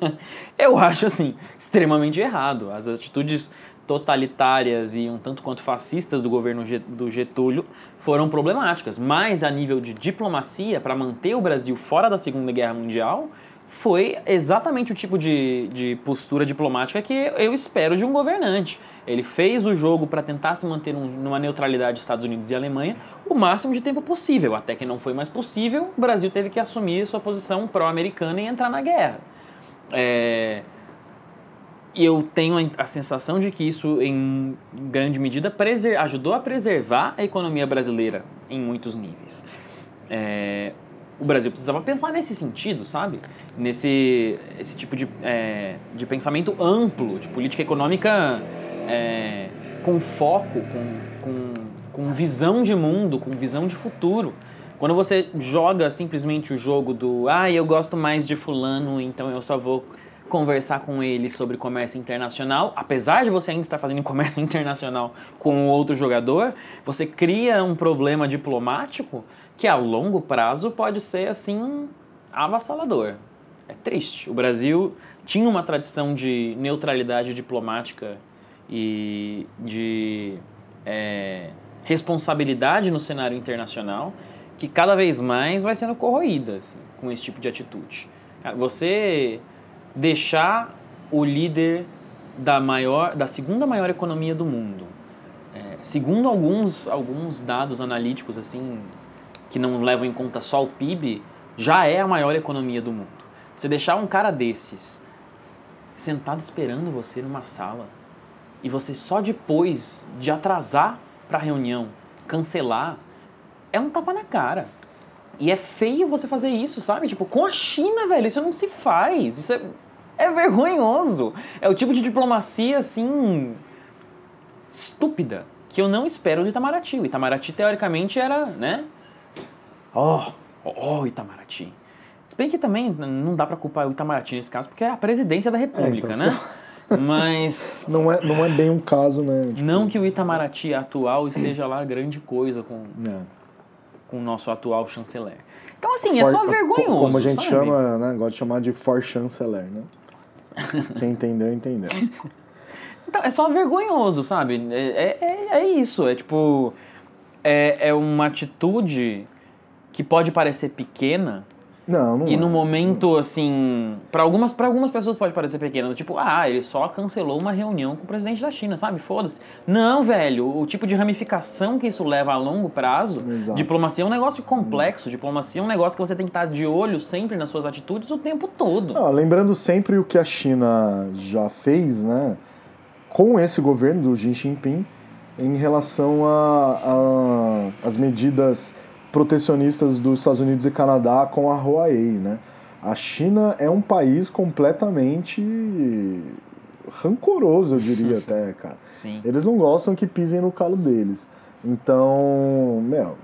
eu acho, assim, extremamente errado. As atitudes totalitárias e um tanto quanto fascistas do governo do Getúlio foram problemáticas, mas a nível de diplomacia, para manter o Brasil fora da Segunda Guerra Mundial, foi exatamente o tipo de, de postura diplomática que eu espero de um governante. Ele fez o jogo para tentar se manter num- numa neutralidade Estados Unidos e Alemanha o máximo de tempo possível, até que não foi mais possível, o Brasil teve que assumir sua posição pró-americana e entrar na guerra. É, e eu tenho a- sensação de que isso, em grande medida, ajudou a preservar a economia brasileira em muitos níveis. É, o Brasil precisava pensar nesse sentido, sabe? Nesse esse tipo de, é, de pensamento amplo, de política econômica é, com foco, com, com, com visão de mundo, com visão de futuro. Quando você joga simplesmente o jogo do ah, eu gosto mais de fulano, então eu só vou conversar com ele sobre comércio internacional, apesar de você ainda estar fazendo comércio internacional com outro jogador, você cria um problema diplomático que a longo prazo pode ser assim avassalador. É triste. O Brasil tinha uma tradição de neutralidade diplomática e de é, responsabilidade no cenário internacional que cada vez mais vai sendo corroída assim, com esse tipo de atitude. Você deixar o líder da maior, da segunda maior economia do mundo, é, segundo alguns alguns dados analíticos assim que não levam em conta só o PIB, já é a maior economia do mundo. Você deixar um cara desses sentado esperando você numa sala e você só depois de atrasar para a reunião cancelar, é um tapa na cara. E é feio você fazer isso, sabe? Tipo, com a China, velho, isso não se faz. Isso é, é vergonhoso. É o tipo de diplomacia, assim, estúpida, que eu não espero do Itamaraty. O Itamaraty, teoricamente, era, né? Oh, oh, Itamaraty. Se bem que também não dá para culpar o Itamaraty nesse caso, porque é a presidência da República, é, então, né? Mas. Não é, não é bem um caso, né? Tipo... Não que o Itamaraty atual esteja lá grande coisa com, é. com o nosso atual chanceler. Então, assim, é é só vergonhoso. Como a gente sabe? chama, né? Gosta de chamar de for chanceler, né? Quem entendeu, entendeu. Então, é só vergonhoso, sabe? É, é, é isso. É tipo. É, é uma atitude que pode parecer pequena, não, não E é. no momento, assim, para algumas, pra algumas pessoas pode parecer pequeno, tipo, ah, ele só cancelou uma reunião com o presidente da China, sabe? Foda-se. Não, velho, o tipo de ramificação que isso leva a longo prazo, Exato. diplomacia é um negócio complexo, diplomacia é um negócio que você tem que estar de olho sempre nas suas atitudes o tempo todo. Não, lembrando sempre o que a China já fez, né, com esse governo do Xi Jinping, em relação às medidas protecionistas dos Estados Unidos e Canadá com a Huawei, né? A China é um país completamente rancoroso, eu diria até, cara. Sim. Eles não gostam que pisem no calo deles. Então, meu,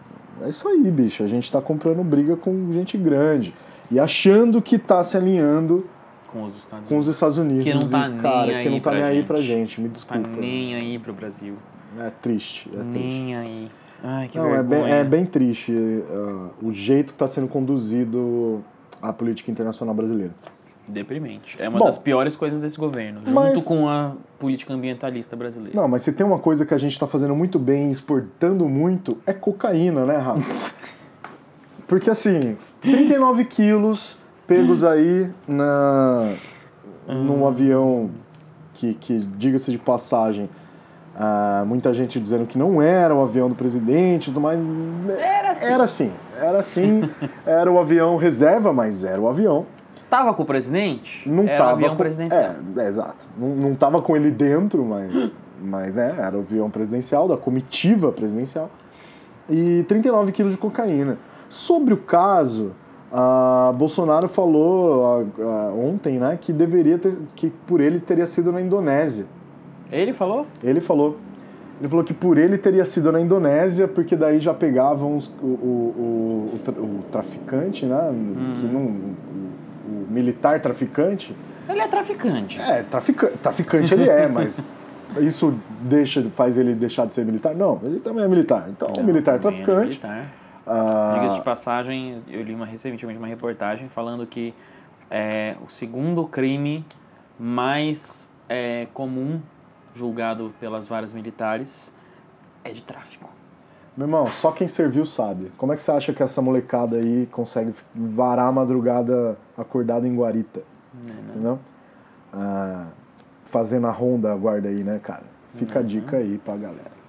é isso aí, bicho. A gente tá comprando briga com gente grande e achando que tá se alinhando com os Estados com Unidos. os Estados Unidos. Que não tá e, nem cara, aí que não tá pra nem aí gente. pra gente, me Tá desculpa. nem aí pro Brasil. É triste, é triste. Nem aí. Ai, que Não, é bem, é bem triste uh, o jeito que está sendo conduzido a política internacional brasileira. Deprimente. É uma Bom, das piores coisas desse governo, junto mas- com a política ambientalista brasileira. Não, mas se tem uma coisa que a gente está fazendo muito bem, exportando muito, é cocaína, né, Rafa? Porque assim, 39 quilos pegos aí na, num avião que, que diga-se de passagem, ah, muita gente dizendo que não era o avião do presidente e tudo mais. Era assim. Era sim, era sim. era o avião reserva, mas era o avião. Tava com o presidente? Não Era tava avião com, presidencial. É, é, exato. Não, não tava com ele dentro, mas, mas é, era o avião presidencial, da comitiva presidencial. E 39 quilos de cocaína. Sobre o caso, a Bolsonaro falou ah, ah, ontem, né, que deveria ter, que por ele teria sido na Indonésia. Ele falou? Ele falou. Ele falou que por ele teria sido na Indonésia, porque daí já pegavam os- o, o, o, o tra- o traficante, né? Que não, o, militar traficante. Ele é traficante. É, trafica, traficante ele é, mas isso deixa, faz ele deixar de ser militar? Não, ele também é militar. Então, Não, militar é traficante. militar. ah, Diga-se de passagem, eu li uma, recentemente uma reportagem falando que é, o segundo crime mais é, comum julgado pelas varas militares é de tráfico. Meu irmão, só quem serviu sabe. Como é que você acha que essa molecada aí consegue varar a madrugada acordada em Guarita? Né, né? Entendeu? Ah, fazendo a ronda guarda aí, né, cara? Fica a dica aí pra galera.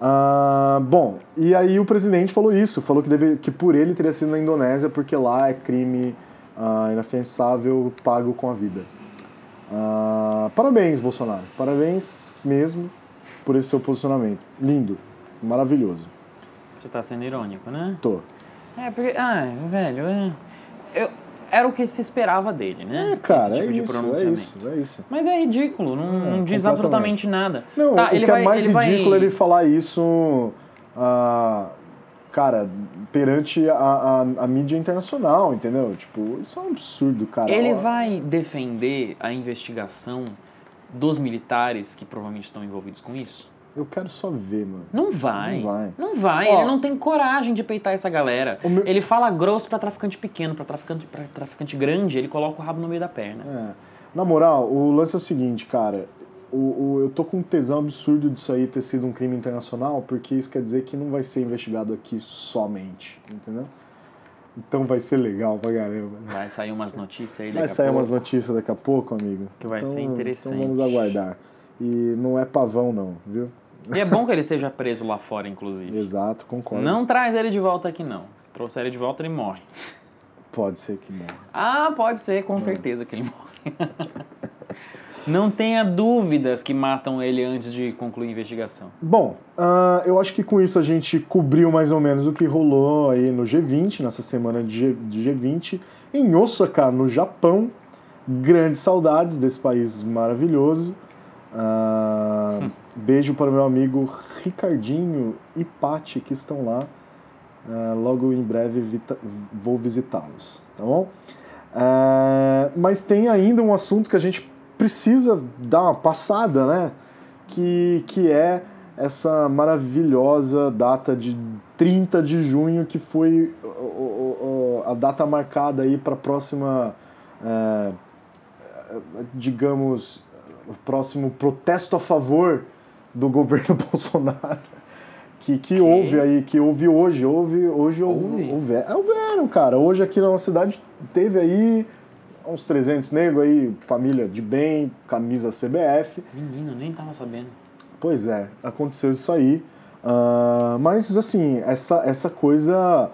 Ah, bom, e aí o presidente falou isso, falou que, deve, que por ele teria sido na Indonésia, porque lá é crime ah, inafensável pago com a vida. Ah, parabéns, Bolsonaro. Parabéns mesmo por esse seu posicionamento. Lindo, maravilhoso. Você tá sendo irônico, né? Tô. É, porque, ah, velho, é, eu, era o que se esperava dele, né? É, cara, tipo é de isso, é isso, é isso. Mas é ridículo, não, não diz absolutamente nada. Não, Tá, o ele que vai- é mais ele vai- ridículo é ele falar isso, ah, cara, perante a, a, a mídia internacional, entendeu? Tipo, isso é um absurdo, cara. Ele vai defender a investigação dos militares que provavelmente estão envolvidos com isso? Eu quero só ver, mano. Não vai. Não vai. Não vai. Ó, ele não tem coragem de peitar essa galera. Meu- Ele fala grosso pra traficante pequeno, pra traficante, pra traficante grande, ele coloca o rabo no meio da perna. É. Na moral, o lance é o seguinte, cara. O, o, eu tô com um tesão absurdo disso aí ter sido um crime internacional, porque isso quer dizer que não vai ser investigado aqui somente, entendeu? Então vai ser legal pra caramba. Vai sair umas notícias aí daqui Vai sair pouco. umas notícias daqui a pouco, amigo. Que vai Então- ser interessante. Então vamos aguardar. E não é pavão, não, viu? E é bom que ele esteja preso lá fora, inclusive. Exato, concordo. Não traz ele de volta aqui, não. Se trouxer ele de volta, ele morre. Pode ser que não. Ah, pode ser, com certeza que ele morre. Não tenha dúvidas que matam ele antes de concluir a investigação. Bom, ah, eu acho que com isso a gente cobriu mais ou menos o que rolou aí no G20, nessa semana de, G, de G20, em Osaka, no Japão. Grandes saudades desse país maravilhoso. Ah, beijo para o meu amigo Ricardinho e Pati que estão lá. Ah, logo em breve vita- vou visitá-los, tá bom? Ah, mas tem ainda um assunto que a gente precisa dar uma passada, né? Que, que é essa maravilhosa data de 30 de junho, que foi a data marcada aí para a próxima, é, digamos, o próximo protesto a favor do governo Bolsonaro. Que, que houve aí, que houve hoje, houve, hoje houve, Houve? houve, é, houveram, cara. Hoje aqui na nossa cidade teve aí uns 300 negros aí, família de bem, camisa CBF. Menino, nem tava sabendo. Pois é, aconteceu isso aí. Ah, mas assim, essa, essa coisa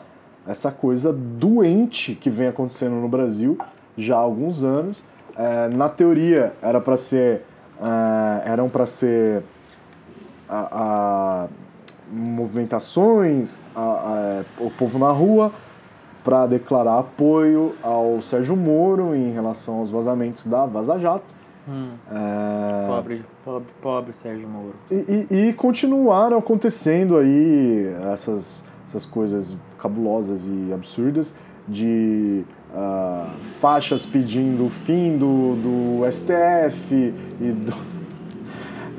essa coisa doente que vem acontecendo no Brasil já há alguns anos. É, na teoria era para ser ah, eram para ser a, a movimentações, a- a- o povo na rua para declarar apoio ao Sérgio Moro em relação aos vazamentos da Vaza Jato. Hum, É, pobre, pobre, pobre Sérgio Moro. e, e- e continuaram acontecendo aí essas, essas coisas cabulosas e absurdas de ah, faixas pedindo o fim do, do STF e do.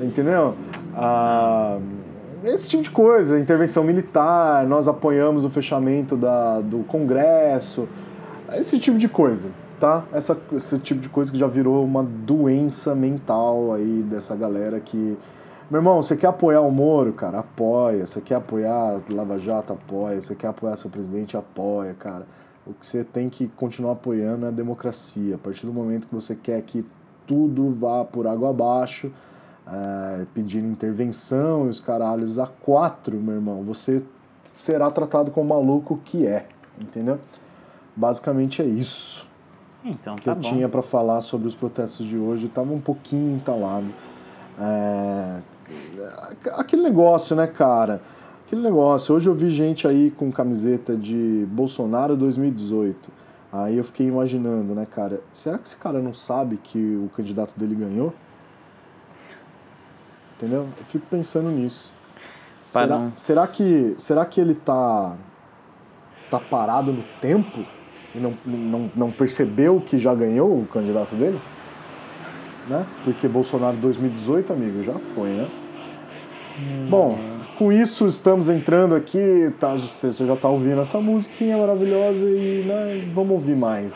Entendeu? Ah, esse tipo de coisa, intervenção militar, nós apoiamos o fechamento da, do Congresso, esse tipo de coisa, tá? Essa, esse tipo de coisa que já virou uma doença mental aí dessa galera que. Meu irmão, você quer apoiar o Moro, cara? Apoia. Você quer apoiar Lava Jato? Apoia. Você quer apoiar seu presidente? Apoia, cara. O que você tem que continuar apoiando é a democracia. A partir do momento que você quer que tudo vá por água abaixo, é, pedindo intervenção e os caralhos a quatro, meu irmão, você será tratado como maluco que é, entendeu? Basicamente é isso Então que tá eu bom. tinha para falar sobre os protestos de hoje. Tava um pouquinho entalado. É, Aquele negócio, né, cara? Aquele negócio. Hoje eu vi gente aí com camiseta de Bolsonaro 2018. Aí eu fiquei imaginando, né, cara? Será que esse cara não sabe que o candidato dele ganhou? Entendeu? Eu fico pensando nisso. Será, será que será que ele tá tá parado no tempo e não, não, não percebeu que já ganhou o candidato dele? Né? Porque Bolsonaro 2018, amigo, já foi, né? Bom, com isso estamos entrando aqui, tá, você você já tá ouvindo essa musiquinha maravilhosa e né, vamos ouvir mais.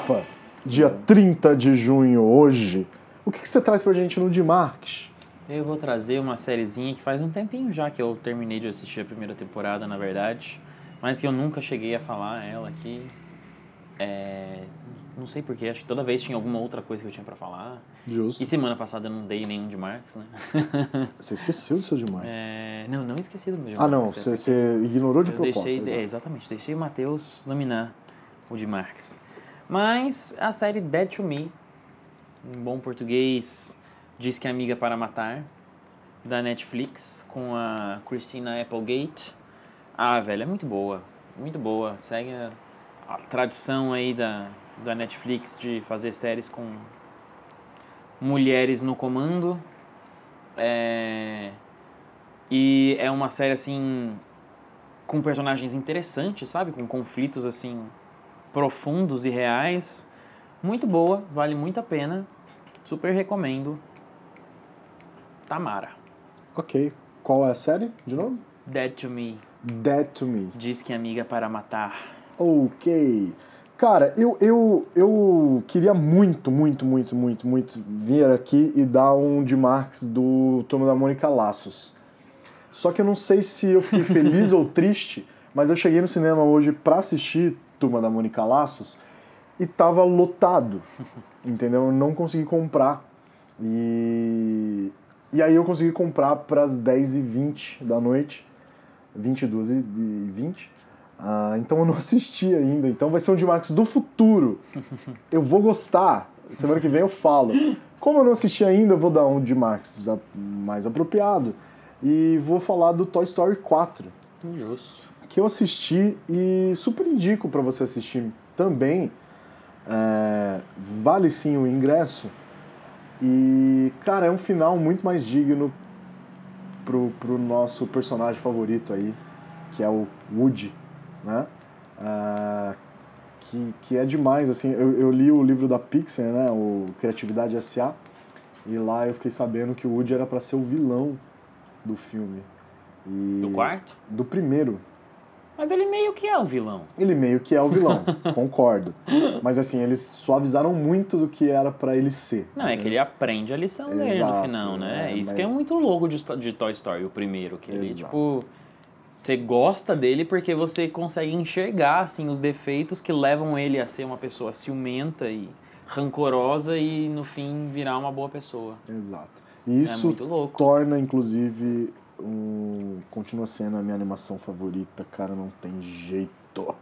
Rafa, dia 30 de junho, hoje, o que, que você traz pra gente no Dimarques? Eu vou trazer uma sériezinha que faz um tempinho já que eu terminei de assistir a primeira temporada, na verdade. Mas que eu nunca cheguei a falar ela aqui. É, Não sei porquê, acho que toda vez tinha alguma outra coisa que eu tinha pra falar. Justo. E semana passada eu não dei nenhum de Marx, né? Você esqueceu do seu Dimarques. É, Não, não esqueci do meu de ah, não, Marx, é você, você ignorou de eu propósito. deixei, é, exatamente, deixei o Matheus dominar o de Marx. Mas a série Dead to Me, em bom português, diz que é amiga para matar, da Netflix, com a Christina Applegate. Ah, velho, é muito boa, muito boa. Segue a, a tradição aí da, da Netflix de fazer séries com mulheres no comando. É, e é uma série assim com personagens interessantes, sabe? Com conflitos assim profundos e reais. Muito boa, vale muito a pena. Super recomendo. Tamara. Ok. Qual é a série, de novo? Dead to Me. Dead to Me. Diz que amiga para matar. Ok. Cara, eu, eu, eu queria muito, muito, muito, muito, muito vir aqui e dar um de Marx do Turma da Mônica Laços. Só que eu não sei se eu fiquei feliz ou triste, mas eu cheguei no cinema hoje pra assistir Turma da Mônica Laços e tava lotado, entendeu? Eu não consegui comprar. E, e aí eu consegui comprar pras 10h20 da noite, 22 e 20 ah, então eu não assisti ainda. Então vai ser um de Marcos do futuro. Eu vou gostar. Semana que vem eu falo. Como eu não assisti ainda, eu vou dar um de Marcos mais apropriado. E vou falar do Toy Story 4. Justo. Que eu assisti e super indico para você assistir também. É, vale sim o ingresso. E, cara, é um final muito mais digno pro, pro nosso personagem favorito aí, que é o Woody né? Ah, que, que é demais, assim, eu, eu, li o livro da Pixar, né, o Criatividade S.A., e lá eu fiquei sabendo que o Woody era para ser o vilão do filme. E... Do quarto? Do primeiro. Mas ele meio que é o vilão. Ele meio que é o vilão, concordo. Mas assim, eles suavizaram muito do que era para ele ser. Não, é que ele aprende a lição Exato, dele no final, né? É, Isso mas... que é muito louco de, de Toy Story, o primeiro, que ele, Exato. tipo você gosta dele porque você consegue enxergar assim os defeitos que levam ele a ser uma pessoa ciumenta e rancorosa e no fim virar uma boa pessoa. Exato. Isso é torna inclusive continua sendo a minha animação favorita, cara, não tem jeito.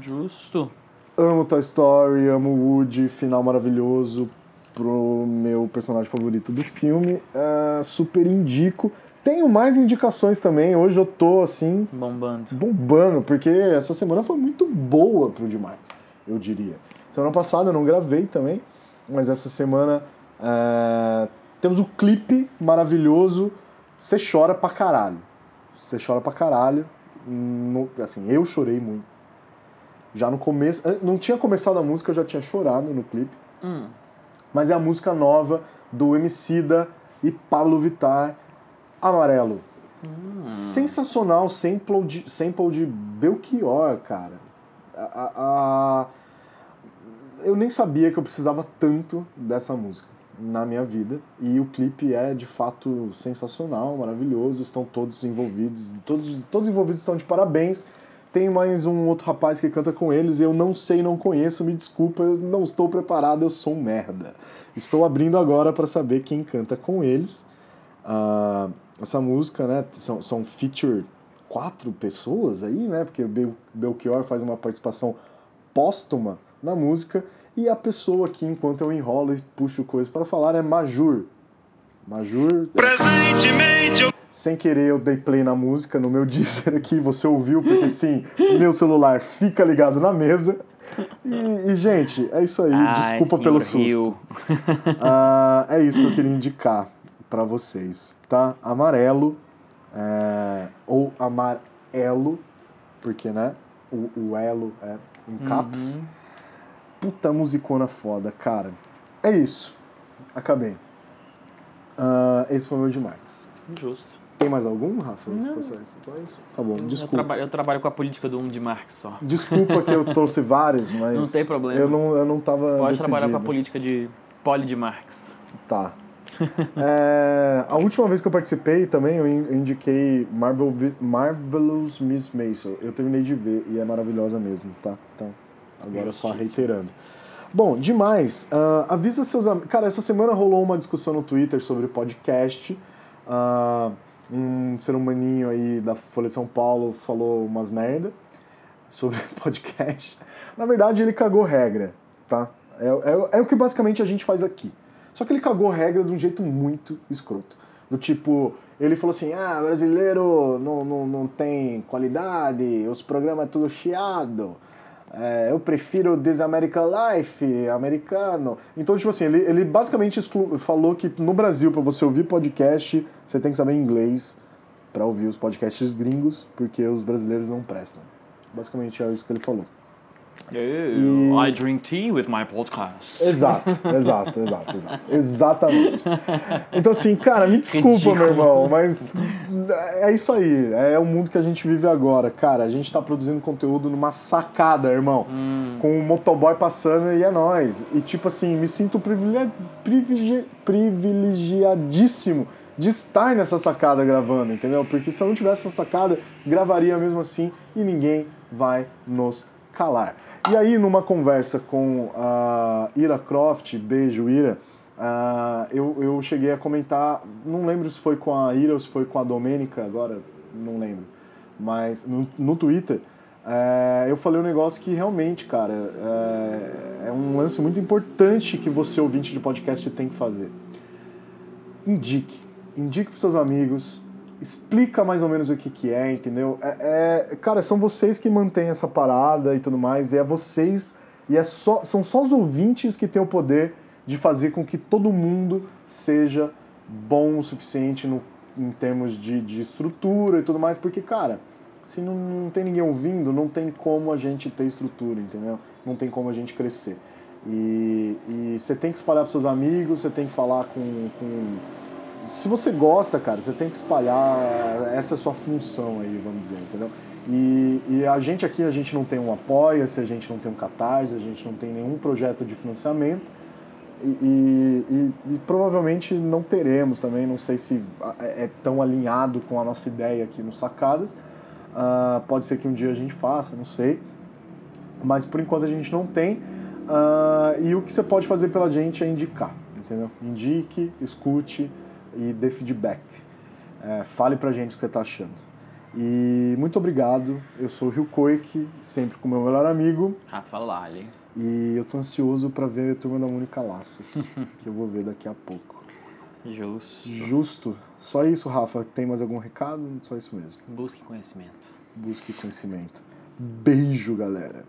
Justo. Amo Toy Story, amo Woody, final maravilhoso pro meu personagem favorito do filme. Uh, super indico. Tenho mais indicações também. Hoje eu tô assim. Bombando. Bombando, porque essa semana foi muito boa pro Demais, eu diria. Semana passada eu não gravei também, mas essa semana é... temos o um clipe maravilhoso. Você chora pra caralho. Você chora pra caralho. No... Assim, eu chorei muito. Já no começo. Não tinha começado a música, eu já tinha chorado no clipe. Hum. Mas é a música nova do Emicida e Pablo Vittar Amarelo. Hum. Sensacional sample de, sample de Belchior, cara. A, a, a... Eu nem sabia que eu precisava tanto dessa música na minha vida. E o clipe é de fato sensacional, maravilhoso. Estão todos envolvidos, todos, todos envolvidos estão de parabéns. Tem mais um outro rapaz que canta com eles, eu não sei, não conheço, me desculpa, eu não estou preparado, eu sou um merda. Estou abrindo agora para saber quem canta com eles. Uh, essa música, né, são, são feature quatro pessoas aí, né, porque Bel Belchior faz uma participação póstuma na música e a pessoa aqui, enquanto eu enrolo e puxo coisas para falar, é Majur. Majur. Presentemente eu... Sem querer eu dei play na música, no meu Deezer aqui, você ouviu, porque sim, meu celular fica ligado na mesa. E, e gente, é isso aí, Ai, desculpa pelo susto. uh, é isso que eu queria indicar para vocês, tá? Amarelo é, ou amarelo, porque né? O, o elo é em caps. Uhum. Puta musicona foda, cara. É isso. Acabei. Uh, esse foi o meu de Marx. Justo. Tem mais algum, Rafa? Não. Só isso? Tá bom, desculpa. Eu trabalho, eu trabalho, com a política do um de Marx só. Desculpa que eu trouxe vários, mas. Não tem problema. Eu não, eu não tava. Pode decidido. trabalhar com a política de poli de Marx. Tá. é, a última vez que eu participei também, eu indiquei Marvel, Marvelous Miss Maisel. Eu terminei de ver e é maravilhosa mesmo, tá? Então, agora Justiça. só reiterando. Bom, demais. Uh, avisa seus amigos. Cara, essa semana rolou uma discussão no Twitter sobre podcast. Uh, um ser humaninho aí da Folha de São Paulo falou umas merda sobre podcast. Na verdade, ele cagou regra, tá? É, é, é o que basicamente a gente faz aqui. Só que ele cagou a regra de um jeito muito escroto. Do tipo, ele falou assim: ah, brasileiro não, não, não tem qualidade, os programas é tudo chiado. É, eu prefiro This American Life, americano. Então, tipo assim, ele, ele basicamente exclu... falou que no Brasil, para você ouvir podcast, você tem que saber inglês para ouvir os podcasts gringos, porque os brasileiros não prestam. Basicamente é isso que ele falou. Oh, I drink tea with my podcast. Exato, exato, exato, exato. Exatamente. Então, assim, cara, me desculpa, meu irmão, mas é isso aí. É o mundo que a gente vive agora. Cara, a gente tá produzindo conteúdo numa sacada, irmão. Hum. Com o motoboy passando e é nóis. E, tipo assim, me sinto privile- privilegi- privilegiadíssimo de estar nessa sacada gravando, entendeu? Porque se eu não tivesse essa sacada, gravaria mesmo assim e ninguém vai nos calar. E aí, numa conversa com a Ira Croft, beijo Ira, ah, eu, eu cheguei a comentar, não lembro se foi com a Ira ou se foi com a Domênica, agora não lembro, mas no, no Twitter, é, eu falei um negócio que realmente, cara, é, é um lance muito importante que você, ouvinte de podcast, tem que fazer. Indique. Indique para seus amigos, explica mais ou menos o que, que é, entendeu? É, é- cara, são vocês que mantêm essa parada e tudo mais, e é vocês, e é só, são só os ouvintes que têm o poder de fazer com que todo mundo seja bom o suficiente no, em termos de, de estrutura e tudo mais, porque, cara, se não, não tem ninguém ouvindo, não tem como a gente ter estrutura, entendeu? Não tem como a gente crescer. E, você tem que espalhar para seus amigos, você tem que falar com, com se você gosta, cara, você tem que espalhar, essa é sua função aí, vamos dizer, entendeu? E, e a gente aqui, a gente não tem um apoia-se, a gente não tem um catarse, a gente não tem nenhum projeto de financiamento e, e- e- provavelmente não teremos também, não sei se é é tão alinhado com a nossa ideia aqui no Sacadas, Ah, pode ser que um dia a gente faça, não sei, mas por enquanto a gente não tem. Ah, e o que você pode fazer pela gente é indicar, entendeu? Indique, escute e dê feedback. É, fale pra gente o que você tá achando. E muito obrigado. Eu sou o Rio Koik, sempre com o meu melhor amigo. Rafa Lali. E eu tô ansioso pra ver a turma da Mônica Laços, que eu vou ver daqui a pouco. Justo. Justo. Só isso, Rafa. Tem mais algum recado? Só isso mesmo. Busque conhecimento. Busque conhecimento. Beijo, galera.